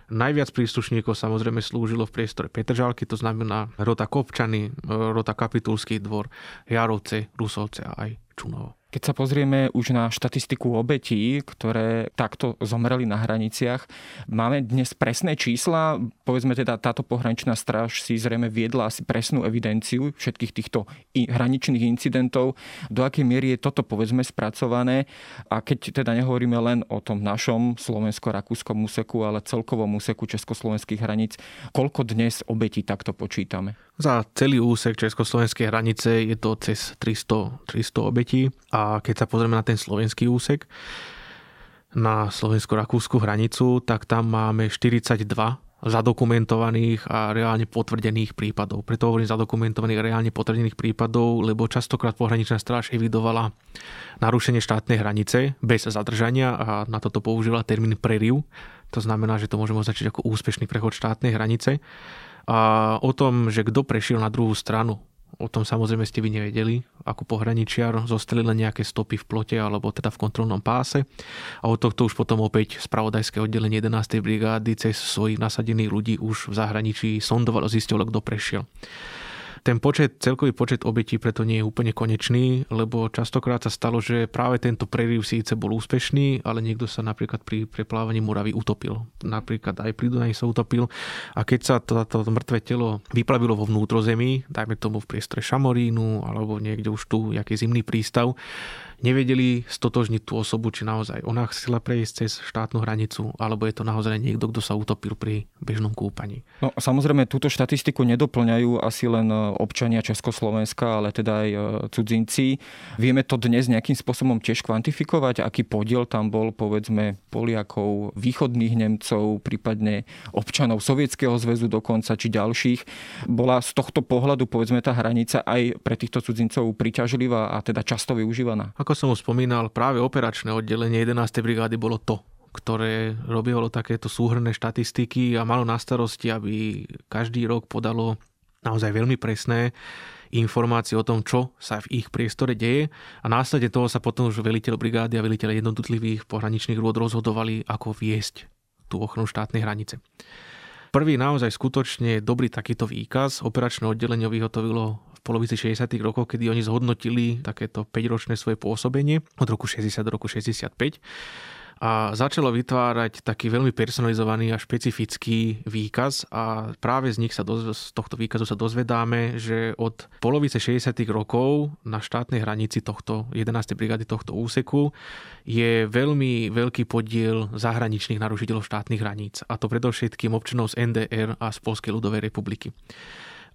Najviac príslušníkov samozrejme slúžilo v priestore Petržalky, to znamená rota Kopčany, rota Kapitulský dvor, Jarovce, Rusovce a aj Čunovo. Keď sa pozrieme už na štatistiku obetí, ktoré takto zomreli na hraniciach, máme dnes presné čísla. Povedzme teda, táto pohraničná stráž si zrejme viedla asi presnú evidenciu všetkých týchto hraničných incidentov. Do akej miery je toto povedzme spracované? A keď teda nehovoríme len o tom našom slovensko-rakúskom úseku, ale celkovom úseku československých hraníc, koľko dnes obetí takto počítame? Za celý úsek československej hranice je to cez 300, 300 obetí a keď sa pozrieme na ten slovenský úsek, na slovensko-rakúsku hranicu, tak tam máme 42 zadokumentovaných a reálne potvrdených prípadov. Preto hovorím zadokumentovaných a reálne potvrdených prípadov, lebo častokrát pohraničná stráž evidovala narušenie štátnej hranice bez zadržania a na toto používala termín preriv. To znamená, že to môžeme označiť ako úspešný prechod štátnej hranice. A o tom, že kto prešiel na druhú stranu, O tom samozrejme ste vy nevedeli, ako pohraničiar zostali len nejaké stopy v plote alebo teda v kontrolnom páse. A od tohto už potom opäť spravodajské oddelenie 11. brigády cez svojich nasadených ľudí už v zahraničí sondovalo, zistilo, kto prešiel. Ten počet, celkový počet obetí preto nie je úplne konečný, lebo častokrát sa stalo, že práve tento preriv síce bol úspešný, ale niekto sa napríklad pri preplávaní Moravy utopil. Napríklad aj pri Dunaji sa utopil a keď sa to, to, mŕtve telo vyplavilo vo vnútrozemí, dajme tomu v priestore Šamorínu alebo niekde už tu, jaký zimný prístav, nevedeli stotožniť tú osobu, či naozaj ona chcela prejsť cez štátnu hranicu, alebo je to naozaj niekto, kto sa utopil pri bežnom kúpaní. No, samozrejme, túto štatistiku nedoplňajú asi len e, občania Československa, ale teda aj e, cudzinci. Vieme to dnes nejakým spôsobom tiež kvantifikovať, aký podiel tam bol, povedzme, Poliakov, východných Nemcov, prípadne občanov Sovietskeho zväzu dokonca, či ďalších. Bola z tohto pohľadu, povedzme, tá hranica aj pre týchto cudzincov priťažlivá a teda často využívaná? Ako som už spomínal, práve operačné oddelenie 11. brigády bolo to, ktoré robilo takéto súhrné štatistiky a malo na starosti, aby každý rok podalo naozaj veľmi presné informácie o tom, čo sa v ich priestore deje a následne toho sa potom už veliteľ brigády a veliteľ jednotlivých pohraničných rôd rozhodovali, ako viesť tú ochranu štátnej hranice. Prvý naozaj skutočne dobrý takýto výkaz operačné oddelenie vyhotovilo polovici 60. rokov, kedy oni zhodnotili takéto 5-ročné svoje pôsobenie od roku 60 do roku 65 a začalo vytvárať taký veľmi personalizovaný a špecifický výkaz a práve z nich sa do, z tohto výkazu sa dozvedáme, že od polovice 60. rokov na štátnej hranici tohto 11. brigády tohto úseku je veľmi veľký podiel zahraničných narušiteľov štátnych hraníc a to predovšetkým občanov z NDR a z Polskej ľudovej republiky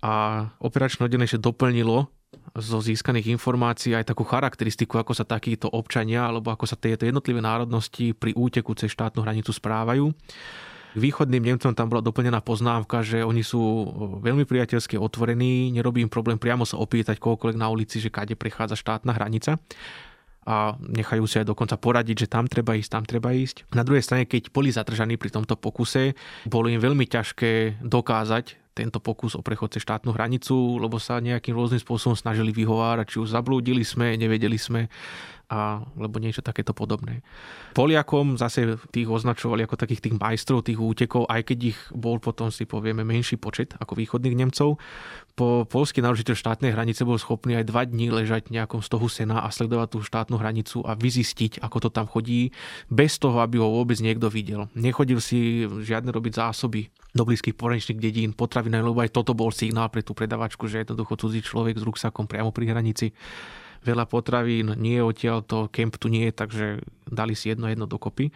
a operačné oddelenie doplnilo zo získaných informácií aj takú charakteristiku, ako sa takíto občania alebo ako sa tieto jednotlivé národnosti pri úteku cez štátnu hranicu správajú. K východným Nemcom tam bola doplnená poznámka, že oni sú veľmi priateľsky otvorení, nerobí im problém priamo sa opýtať kohokoľvek na ulici, že kade prechádza štátna hranica a nechajú si aj dokonca poradiť, že tam treba ísť, tam treba ísť. Na druhej strane, keď boli zadržaní pri tomto pokuse, bolo im veľmi ťažké dokázať tento pokus o prechod cez štátnu hranicu, lebo sa nejakým rôznym spôsobom snažili vyhovárať, či už zablúdili sme, nevedeli sme, a, lebo niečo takéto podobné. Poliakom zase tých označovali ako takých tých majstrov tých útekov, aj keď ich bol potom si povieme menší počet ako východných Nemcov. Po polský náležiteľ štátnej hranice bol schopný aj dva dní ležať v nejakom stohu sena a sledovať tú štátnu hranicu a vyzistiť, ako to tam chodí, bez toho, aby ho vôbec niekto videl. Nechodil si žiadne robiť zásoby do blízkych pohraničných dedín, potraviny, lebo aj toto bol signál pre tú predavačku, že jednoducho cudzí človek s ruksakom priamo pri hranici veľa potravín, nie je odtiaľ to, kemp tu nie je, takže dali si jedno jedno dokopy.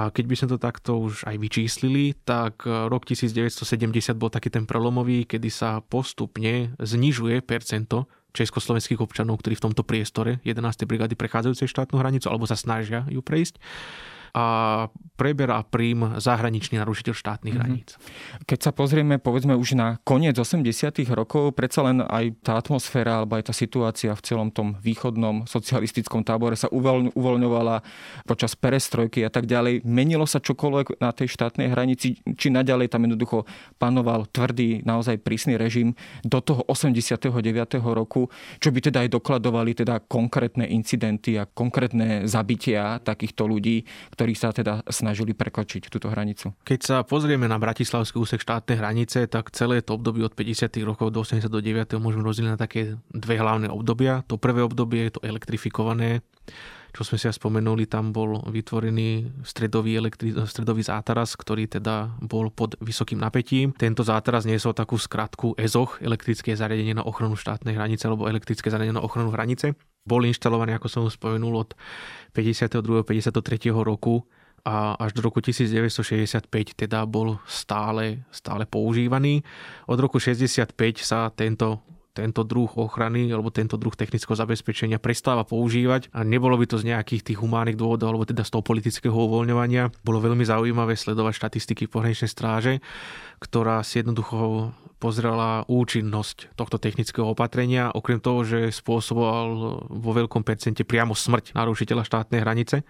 A keď by sme to takto už aj vyčíslili, tak rok 1970 bol taký ten prelomový, kedy sa postupne znižuje percento československých občanov, ktorí v tomto priestore 11. brigády prechádzajú štátnu hranicu alebo sa snažia ju prejsť a preberá príjm zahraničný narušiteľ štátnych mm-hmm. hraníc. Keď sa pozrieme povedzme už na koniec 80. rokov, predsa len aj tá atmosféra alebo aj tá situácia v celom tom východnom socialistickom tábore sa uvoľňovala počas perestrojky a tak ďalej. Menilo sa čokoľvek na tej štátnej hranici, či naďalej tam jednoducho panoval tvrdý, naozaj prísny režim do toho 89. roku, čo by teda aj dokladovali teda konkrétne incidenty a konkrétne zabitia takýchto ľudí, ktorí sa teda snažili prekočiť túto hranicu. Keď sa pozrieme na Bratislavský úsek štátnej hranice, tak celé to obdobie od 50. rokov do 89. môžeme rozdeliť na také dve hlavné obdobia. To prvé obdobie je to elektrifikované, čo sme si ja spomenuli, tam bol vytvorený stredový, elektri- stredový zátaras, ktorý teda bol pod vysokým napätím. Tento zátaras niesol takú skratku EZOH, elektrické zariadenie na ochranu štátnej hranice alebo elektrické zariadenie na ochranu hranice. Bol inštalovaný, ako som spomenul, od 52. 53. roku a až do roku 1965 teda bol stále, stále používaný. Od roku 65 sa tento tento druh ochrany alebo tento druh technického zabezpečenia prestáva používať a nebolo by to z nejakých tých humánnych dôvodov alebo teda z toho politického uvoľňovania. Bolo veľmi zaujímavé sledovať štatistiky pohraničnej stráže, ktorá si jednoducho pozrela účinnosť tohto technického opatrenia, okrem toho, že spôsoboval vo veľkom percente priamo smrť narušiteľa štátnej hranice,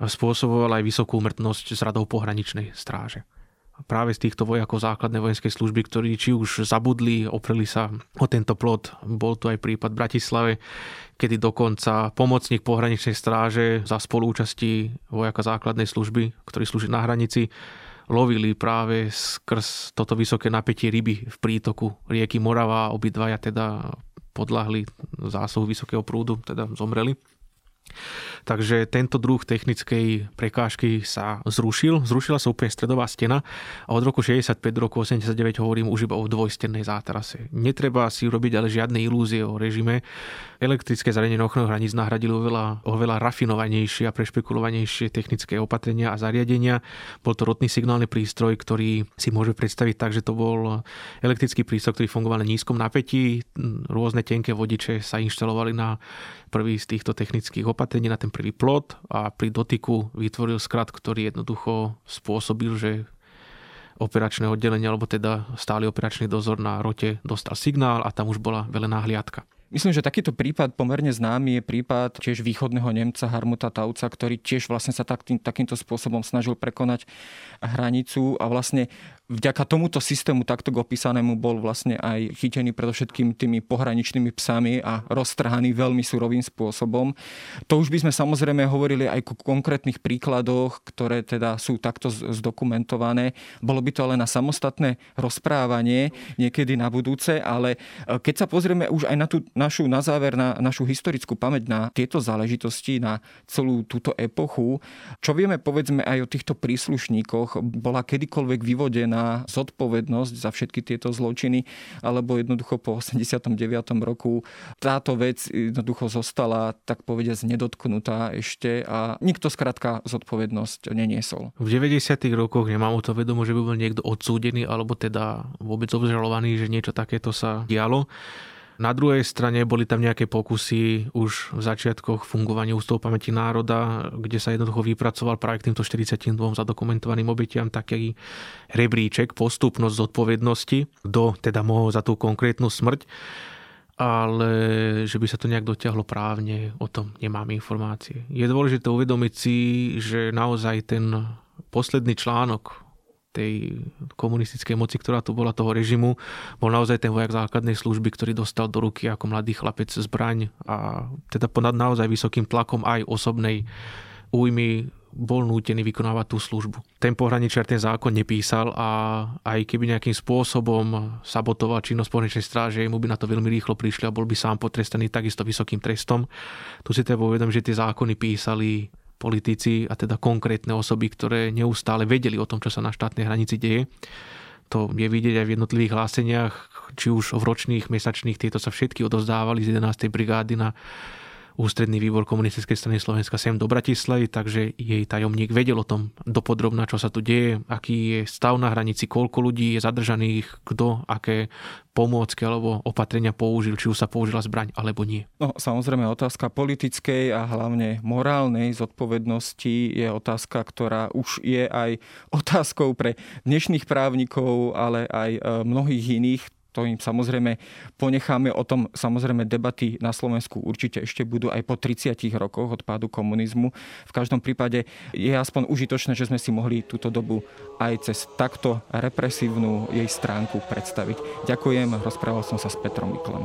spôsoboval aj vysokú umrtnosť z radov pohraničnej stráže práve z týchto vojakov základnej vojenskej služby, ktorí či už zabudli, opreli sa o tento plot. Bol tu aj prípad v Bratislave, kedy dokonca pomocník pohraničnej stráže za spolúčasti vojaka základnej služby, ktorý slúži na hranici, lovili práve skrz toto vysoké napätie ryby v prítoku rieky Morava. Obidvaja teda podľahli zásahu vysokého prúdu, teda zomreli. Takže tento druh technickej prekážky sa zrušil. Zrušila sa úplne stredová stena a od roku 65 do roku 89 hovorím už iba o dvojstennej zátarase. Netreba si urobiť ale žiadne ilúzie o režime. Elektrické zariadenie ochrany hraníc nahradili oveľa, oveľa rafinovanejšie a prešpekulovanejšie technické opatrenia a zariadenia. Bol to rotný signálny prístroj, ktorý si môže predstaviť tak, že to bol elektrický prístroj, ktorý fungoval na nízkom napätí. Rôzne tenké vodiče sa inštalovali na prvý z týchto technických opatrení na ten prvý plot a pri dotyku vytvoril skrat, ktorý jednoducho spôsobil, že operačné oddelenie, alebo teda stály operačný dozor na rote dostal signál a tam už bola velená hliadka. Myslím, že takýto prípad pomerne známy je prípad tiež východného Nemca Harmuta Tauca, ktorý tiež vlastne sa tak, tým, takýmto spôsobom snažil prekonať hranicu a vlastne vďaka tomuto systému takto opísanému bol vlastne aj chytený predovšetkým tými pohraničnými psami a roztrhaný veľmi surovým spôsobom. To už by sme samozrejme hovorili aj o konkrétnych príkladoch, ktoré teda sú takto zdokumentované. Bolo by to ale na samostatné rozprávanie niekedy na budúce, ale e, keď sa pozrieme už aj na tú našu, na záver, na našu historickú pamäť na tieto záležitosti, na celú túto epochu, čo vieme povedzme aj o týchto príslušníkoch, bola kedykoľvek vyvodená zodpovednosť za všetky tieto zločiny, alebo jednoducho po 89. roku táto vec jednoducho zostala, tak povediať, nedotknutá ešte a nikto skrátka zodpovednosť neniesol. V 90. rokoch nemám o to vedomo, že by bol niekto odsúdený alebo teda vôbec obžalovaný, že niečo takéto sa dialo. Na druhej strane boli tam nejaké pokusy už v začiatkoch fungovania Ústavu pamäti národa, kde sa jednoducho vypracoval práve k týmto 42 zadokumentovaným obetiam taký rebríček, postupnosť zodpovednosti, kto teda mohol za tú konkrétnu smrť ale že by sa to nejak dotiahlo právne, o tom nemám informácie. Je dôležité uvedomiť si, že naozaj ten posledný článok tej komunistickej moci, ktorá tu bola toho režimu, bol naozaj ten vojak základnej služby, ktorý dostal do ruky ako mladý chlapec zbraň a teda pod naozaj vysokým tlakom aj osobnej újmy bol nútený vykonávať tú službu. Ten pohraničiar ten zákon nepísal a aj keby nejakým spôsobom sabotoval činnosť pohraničnej stráže, mu by na to veľmi rýchlo prišli a bol by sám potrestaný takisto vysokým trestom. Tu si treba uvedomiť, že tie zákony písali politici a teda konkrétne osoby, ktoré neustále vedeli o tom, čo sa na štátnej hranici deje. To je vidieť aj v jednotlivých hláseniach, či už v ročných, mesačných, tieto sa všetky odozdávali z 11. brigády na ústredný výbor komunistickej strany Slovenska sem do Bratislavy, takže jej tajomník vedel o tom dopodrobná, čo sa tu deje, aký je stav na hranici, koľko ľudí je zadržaných, kto, aké pomôcky alebo opatrenia použil, či už sa použila zbraň alebo nie. No samozrejme otázka politickej a hlavne morálnej zodpovednosti je otázka, ktorá už je aj otázkou pre dnešných právnikov, ale aj e, mnohých iných to im samozrejme ponecháme. O tom samozrejme debaty na Slovensku určite ešte budú aj po 30 rokoch od pádu komunizmu. V každom prípade je aspoň užitočné, že sme si mohli túto dobu aj cez takto represívnu jej stránku predstaviť. Ďakujem, rozprával som sa s Petrom Miklem.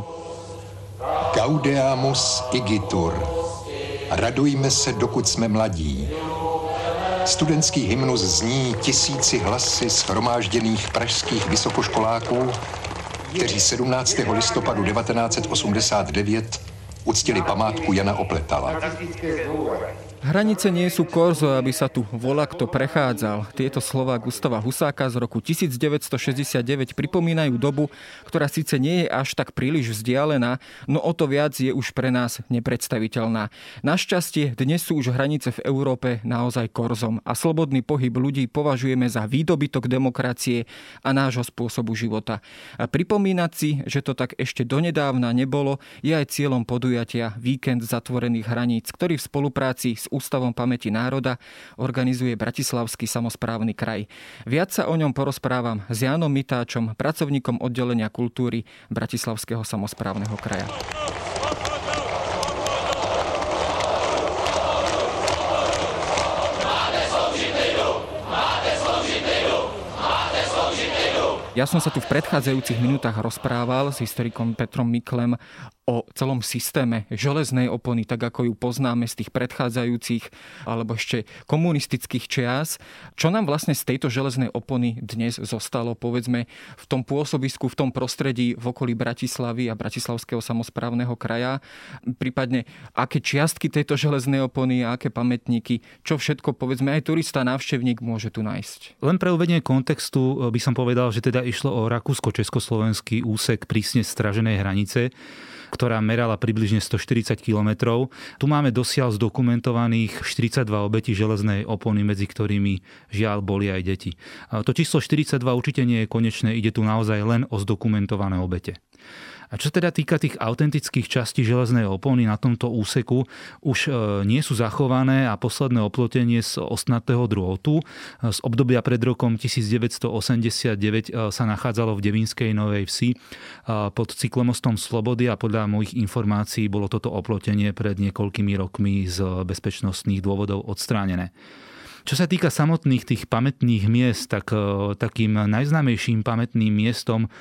Gaudeamus igitur. Radujme se, dokud jsme mladí. Studentský hymnus zní tisíci hlasy schromážděných pražských vysokoškoláků kteří 17. listopadu 1989 uctili památku Jana Opletala. Hranice nie sú korzo, aby sa tu volá kto prechádzal. Tieto slova Gustava Husáka z roku 1969 pripomínajú dobu, ktorá síce nie je až tak príliš vzdialená, no o to viac je už pre nás nepredstaviteľná. Našťastie dnes sú už hranice v Európe naozaj korzom a slobodný pohyb ľudí považujeme za výdobytok demokracie a nášho spôsobu života. A pripomínať si, že to tak ešte donedávna nebolo, je aj cieľom podujatia Víkend zatvorených hraníc, ktorý v spolupráci s Ústavom pamäti národa organizuje Bratislavský samozprávny kraj. Viac sa o ňom porozprávam s Jánom Mitáčom, pracovníkom oddelenia kultúry Bratislavského samozprávneho kraja. Ja som sa tu v predchádzajúcich minútach rozprával s historikom Petrom Miklem o celom systéme železnej opony, tak ako ju poznáme z tých predchádzajúcich alebo ešte komunistických čias. Čo nám vlastne z tejto železnej opony dnes zostalo, povedzme, v tom pôsobisku, v tom prostredí v okolí Bratislavy a Bratislavského samozprávneho kraja, prípadne aké čiastky tejto železnej opony a aké pamätníky, čo všetko, povedzme, aj turista, návštevník môže tu nájsť. Len pre uvedenie kontextu by som povedal, že teda išlo o rakúsko-československý úsek prísne straženej hranice, ktorá merala približne 140 km. Tu máme dosiaľ zdokumentovaných 42 obetí železnej opony, medzi ktorými žiaľ boli aj deti. To číslo 42 určite nie je konečné, ide tu naozaj len o zdokumentované obete. A čo teda týka tých autentických častí železnej opony na tomto úseku, už e, nie sú zachované a posledné oplotenie z ostnatého drôtu z obdobia pred rokom 1989 e, sa nachádzalo v Devinskej Novej Vsi e, pod cyklomostom Slobody a podľa mojich informácií bolo toto oplotenie pred niekoľkými rokmi z bezpečnostných dôvodov odstránené. Čo sa týka samotných tých pamätných miest, tak takým najznámejším pamätným miestom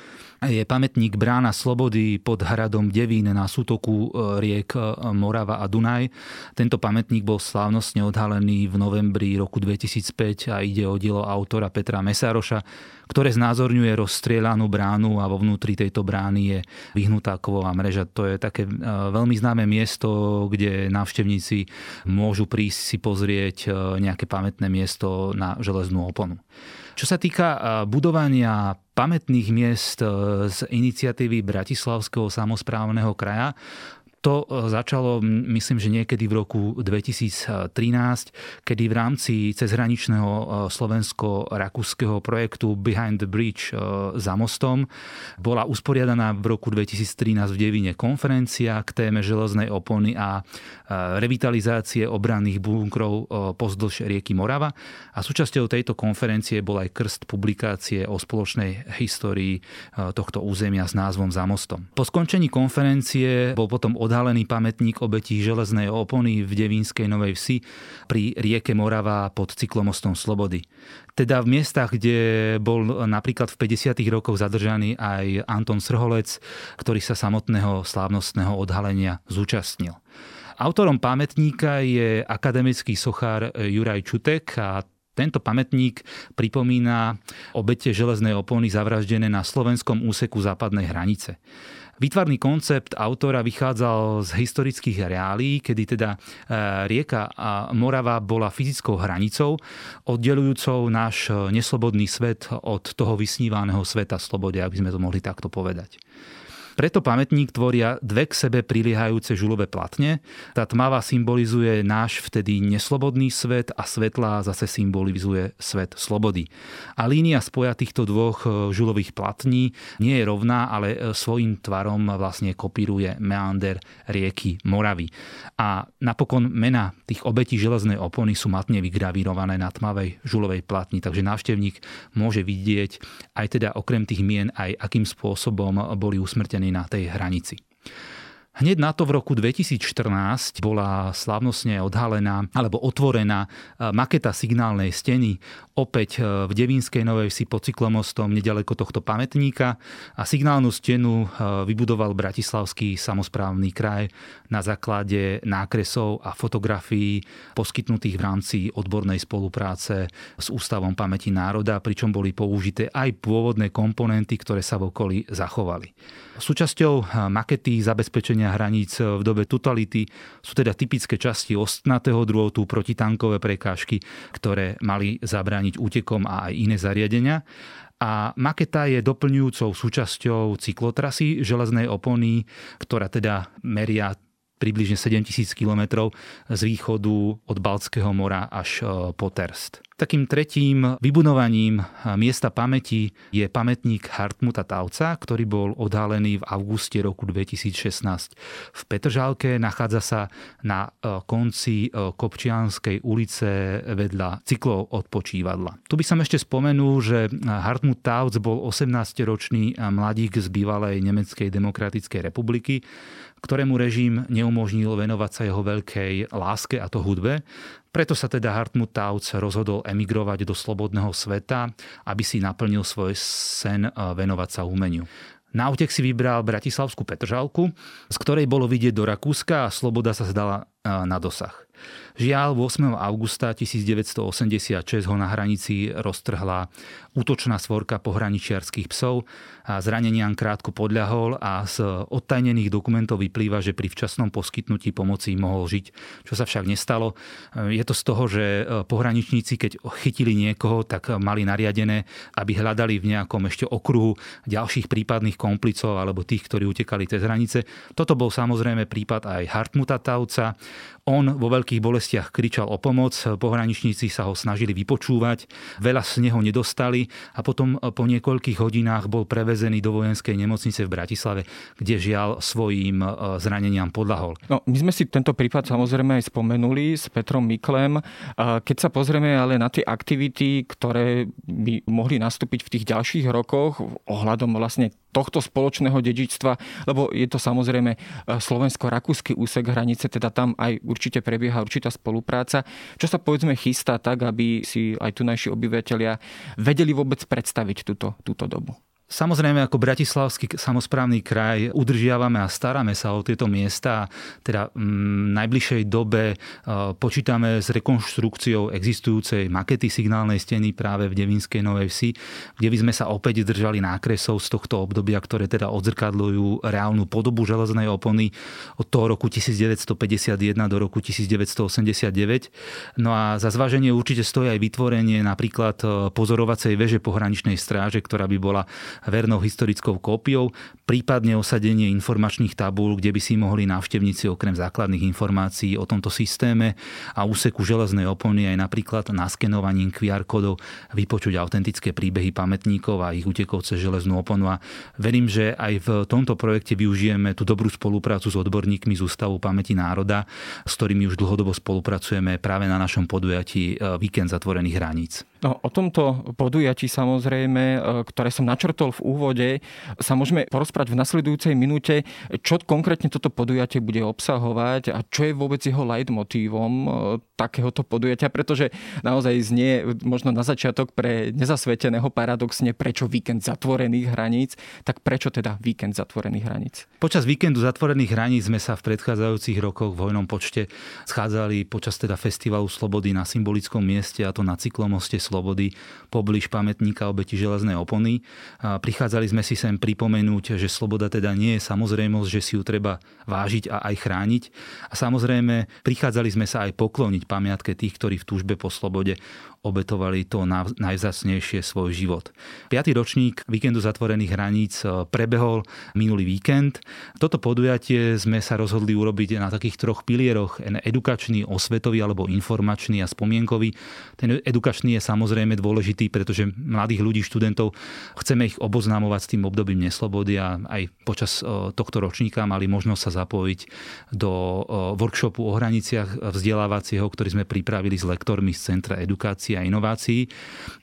je pamätník Brána Slobody pod hradom Devín na sútoku e, riek e, Morava a Dunaj. Tento pamätník bol slávnostne odhalený v novembri roku 2005 a ide o dielo autora Petra Mesároša, ktoré znázorňuje rozstrielanú bránu a vo vnútri tejto brány je vyhnutá kovová mreža. To je také e, veľmi známe miesto, kde návštevníci môžu prísť si pozrieť nejaké pamätné miesto na železnú oponu. Čo sa týka budovania pamätných miest z iniciatívy Bratislavského samozprávneho kraja, to e, začalo, myslím, že niekedy v roku 2013, kedy v rámci cezhraničného e, slovensko-rakúskeho projektu Behind the Bridge e, za mostom bola usporiadaná v roku 2013 v Devine konferencia k téme železnej opony a revitalizácie obranných bunkrov pozdĺž rieky Morava. A súčasťou tejto konferencie bol aj krst publikácie o spoločnej histórii tohto územia s názvom Za mostom. Po skončení konferencie bol potom odhalený odhalený pamätník obetí železnej opony v Devínskej Novej Vsi pri rieke Morava pod cyklomostom Slobody. Teda v miestach, kde bol napríklad v 50. rokoch zadržaný aj Anton Srholec, ktorý sa samotného slávnostného odhalenia zúčastnil. Autorom pamätníka je akademický sochár Juraj Čutek a tento pamätník pripomína obete železnej opony zavraždené na slovenskom úseku západnej hranice. Výtvarný koncept autora vychádzal z historických reálí, kedy teda e, rieka Morava bola fyzickou hranicou, oddelujúcou náš neslobodný svet od toho vysnívaného sveta slobode, aby sme to mohli takto povedať. Preto pamätník tvoria dve k sebe priliehajúce žulové platne. Tá tmavá symbolizuje náš vtedy neslobodný svet a svetlá zase symbolizuje svet slobody. A línia spoja týchto dvoch e, žulových platní nie je rovná, ale e, svojim tvarom vlastne kopíruje meander rieky Moravy. A napokon mena tých obetí železnej opony sú matne vygravírované na tmavej žulovej platni, takže návštevník môže vidieť aj teda okrem tých mien aj akým spôsobom boli usmrtení na tej hranici. Hneď na to v roku 2014 bola slávnostne odhalená alebo otvorená e, maketa signálnej steny opäť e, v Devínskej Novej Vsi pod cyklomostom nedaleko tohto pamätníka a signálnu stenu e, vybudoval Bratislavský samozprávny kraj na základe nákresov a fotografií poskytnutých v rámci odbornej spolupráce s Ústavom pamäti národa, pričom boli použité aj pôvodné komponenty, ktoré sa v okolí zachovali. Súčasťou makety zabezpečenia zatvárania hraníc v dobe totality sú teda typické časti ostnatého drôtu, protitankové prekážky, ktoré mali zabrániť útekom a aj iné zariadenia. A maketa je doplňujúcou súčasťou cyklotrasy železnej opony, ktorá teda meria približne 7000 km z východu od Baltského mora až e, po Terst. Takým tretím vybudovaním e, miesta pamäti je pamätník Hartmuta Tauca, ktorý bol odhalený v auguste roku 2016 v Petržálke. Nachádza sa na e, konci Kopčianskej ulice vedľa cyklov odpočívadla. Tu by som ešte spomenul, že Hartmut Tauc bol 18-ročný mladík z bývalej Nemeckej demokratickej republiky, ktorému režim neumožnil venovať sa jeho veľkej láske a to hudbe. Preto sa teda Hartmut Tauc rozhodol emigrovať do slobodného sveta, aby si naplnil svoj sen venovať sa umeniu. Na útek si vybral Bratislavskú Petržalku, z ktorej bolo vidieť do Rakúska a sloboda sa zdala na dosah. Žiaľ, 8. augusta 1986 ho na hranici roztrhla útočná svorka pohraničiarských psov a zraneniam krátko podľahol a z odtajnených dokumentov vyplýva, že pri včasnom poskytnutí pomoci mohol žiť, čo sa však nestalo. Je to z toho, že pohraničníci, keď chytili niekoho, tak mali nariadené, aby hľadali v nejakom ešte okruhu ďalších prípadných komplicov alebo tých, ktorí utekali cez hranice. Toto bol samozrejme prípad aj Hartmuta Tauca. On vo veľkých bolestiach kričal o pomoc, pohraničníci sa ho snažili vypočúvať, veľa z neho nedostali a potom po niekoľkých hodinách bol prevezený do vojenskej nemocnice v Bratislave, kde žiaľ svojim e, zraneniam podľahol. No, my sme si tento prípad samozrejme aj spomenuli s Petrom Miklem. Keď sa pozrieme ale na tie aktivity, ktoré by mohli nastúpiť v tých ďalších rokoch ohľadom vlastne tohto spoločného dedičstva, lebo je to samozrejme slovensko-rakúsky úsek hranice, teda tam aj určite prebieha určitá spolupráca. Čo sa povedzme chystá tak, aby si aj tu naši obyvateľia vedeli vôbec predstaviť túto, túto dobu? Samozrejme, ako Bratislavský samozprávny kraj udržiavame a staráme sa o tieto miesta. Teda v najbližšej dobe e, počítame s rekonštrukciou existujúcej makety signálnej steny práve v Devinskej Novej Vsi, kde by sme sa opäť držali nákresov z tohto obdobia, ktoré teda odzrkadľujú reálnu podobu železnej opony od toho roku 1951 do roku 1989. No a za zváženie určite stojí aj vytvorenie napríklad e, pozorovacej veže pohraničnej stráže, ktorá by bola vernou historickou kópiou, prípadne osadenie informačných tabúl, kde by si mohli návštevníci okrem základných informácií o tomto systéme a úseku železnej opony aj napríklad naskenovaním QR kódov vypočuť autentické príbehy pamätníkov a ich utekov cez železnú oponu. A verím, že aj v tomto projekte využijeme tú dobrú spoluprácu s odborníkmi z Ústavu pamäti národa, s ktorými už dlhodobo spolupracujeme práve na našom podujatí e, Víkend zatvorených hraníc. No, o tomto podujatí samozrejme, e, ktoré som načrtol v úvode, sa môžeme porozprávať v nasledujúcej minúte, čo konkrétne toto podujatie bude obsahovať a čo je vôbec jeho leitmotívom e, takéhoto podujatia, pretože naozaj znie možno na začiatok pre nezasveteného paradoxne, prečo víkend zatvorených hraníc, tak prečo teda víkend zatvorených hraníc? Počas víkendu zatvorených hraníc sme sa v predchádzajúcich rokoch v hojnom počte schádzali počas teda festivalu Slobody na symbolickom mieste a to na cyklomoste slobody poblíž pamätníka obeti železnej opony. A prichádzali sme si sem pripomenúť, že sloboda teda nie je samozrejmosť, že si ju treba vážiť a aj chrániť. A samozrejme prichádzali sme sa aj pokloniť pamiatke tých, ktorí v túžbe po slobode obetovali to najvzácnejšie svoj život. 5. ročník víkendu zatvorených hraníc e, prebehol minulý víkend. Toto podujatie sme sa rozhodli urobiť na takých troch pilieroch. Edukačný, osvetový alebo informačný a spomienkový. Ten edukačný je samozrejme dôležitý, pretože mladých ľudí, študentov chceme ich oboznamovať s tým obdobím neslobody a aj počas e, tohto ročníka mali možnosť sa zapojiť do e, workshopu o hraniciach vzdelávacieho, ktorý sme pripravili s lektormi z Centra edukácie a inovácií.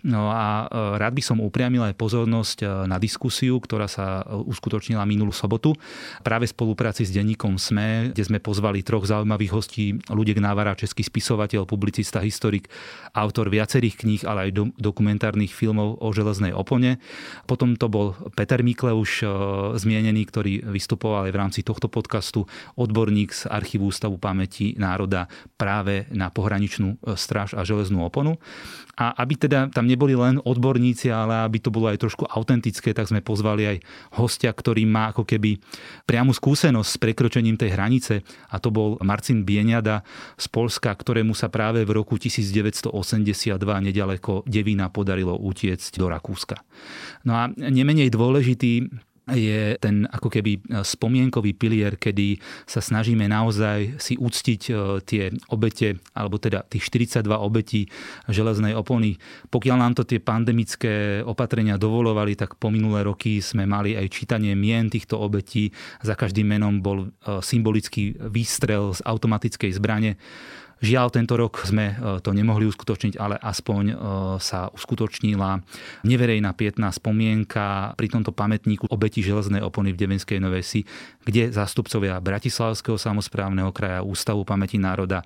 No a e, rád by som upriamil aj pozornosť e, na diskusiu, ktorá sa e, uskutočnila minulú sobotu práve v spolupráci s denníkom SME, kde sme pozvali troch zaujímavých hostí. Ľudek Návara, český spisovateľ, publicista, historik, autor viacerých kníh ale aj do, dokumentárnych filmov o železnej opone. Potom to bol Peter Mikle už zmienený, ktorý vystupoval aj v rámci tohto podcastu, odborník z Archívu Ústavu pamäti národa práve na pohraničnú stráž a železnú oponu. A aby teda tam neboli len odborníci, ale aby to bolo aj trošku autentické, tak sme pozvali aj hostia, ktorý má ako keby priamu skúsenosť s prekročením tej hranice a to bol Marcin Bieniada z Polska, ktorému sa práve v roku 1982 nedaleko Devína podarilo utiecť do Rakúska. No a nemenej dôležitý je ten ako keby e, spomienkový pilier, kedy sa snažíme naozaj si uctiť e, tie obete, alebo teda tých 42 obetí železnej opony. Pokiaľ nám to tie pandemické opatrenia dovolovali, tak po minulé roky sme mali aj čítanie mien týchto obetí. Za každým menom bol e, symbolický výstrel z automatickej zbrane. Žiaľ, tento rok sme e, to nemohli uskutočniť, ale aspoň e, sa uskutočnila neverejná pietná spomienka pri tomto pamätníku obeti železnej opony v Devenskej Novesi, kde zástupcovia Bratislavského samozprávneho kraja, Ústavu pamäti národa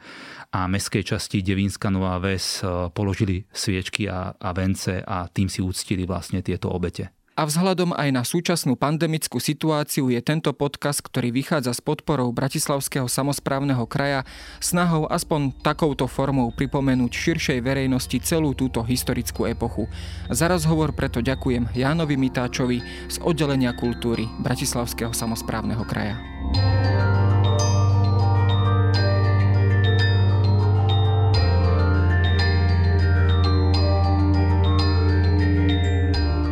a mestskej časti Devínska Nová Ves e, položili sviečky a, a vence a tým si úctili vlastne tieto obete. A vzhľadom aj na súčasnú pandemickú situáciu je tento podcast, ktorý vychádza s podporou Bratislavského samozprávneho kraja, snahou aspoň takouto formou pripomenúť širšej verejnosti celú túto historickú epochu. Za rozhovor preto ďakujem Jánovi Mitáčovi z oddelenia kultúry Bratislavského samozprávneho kraja.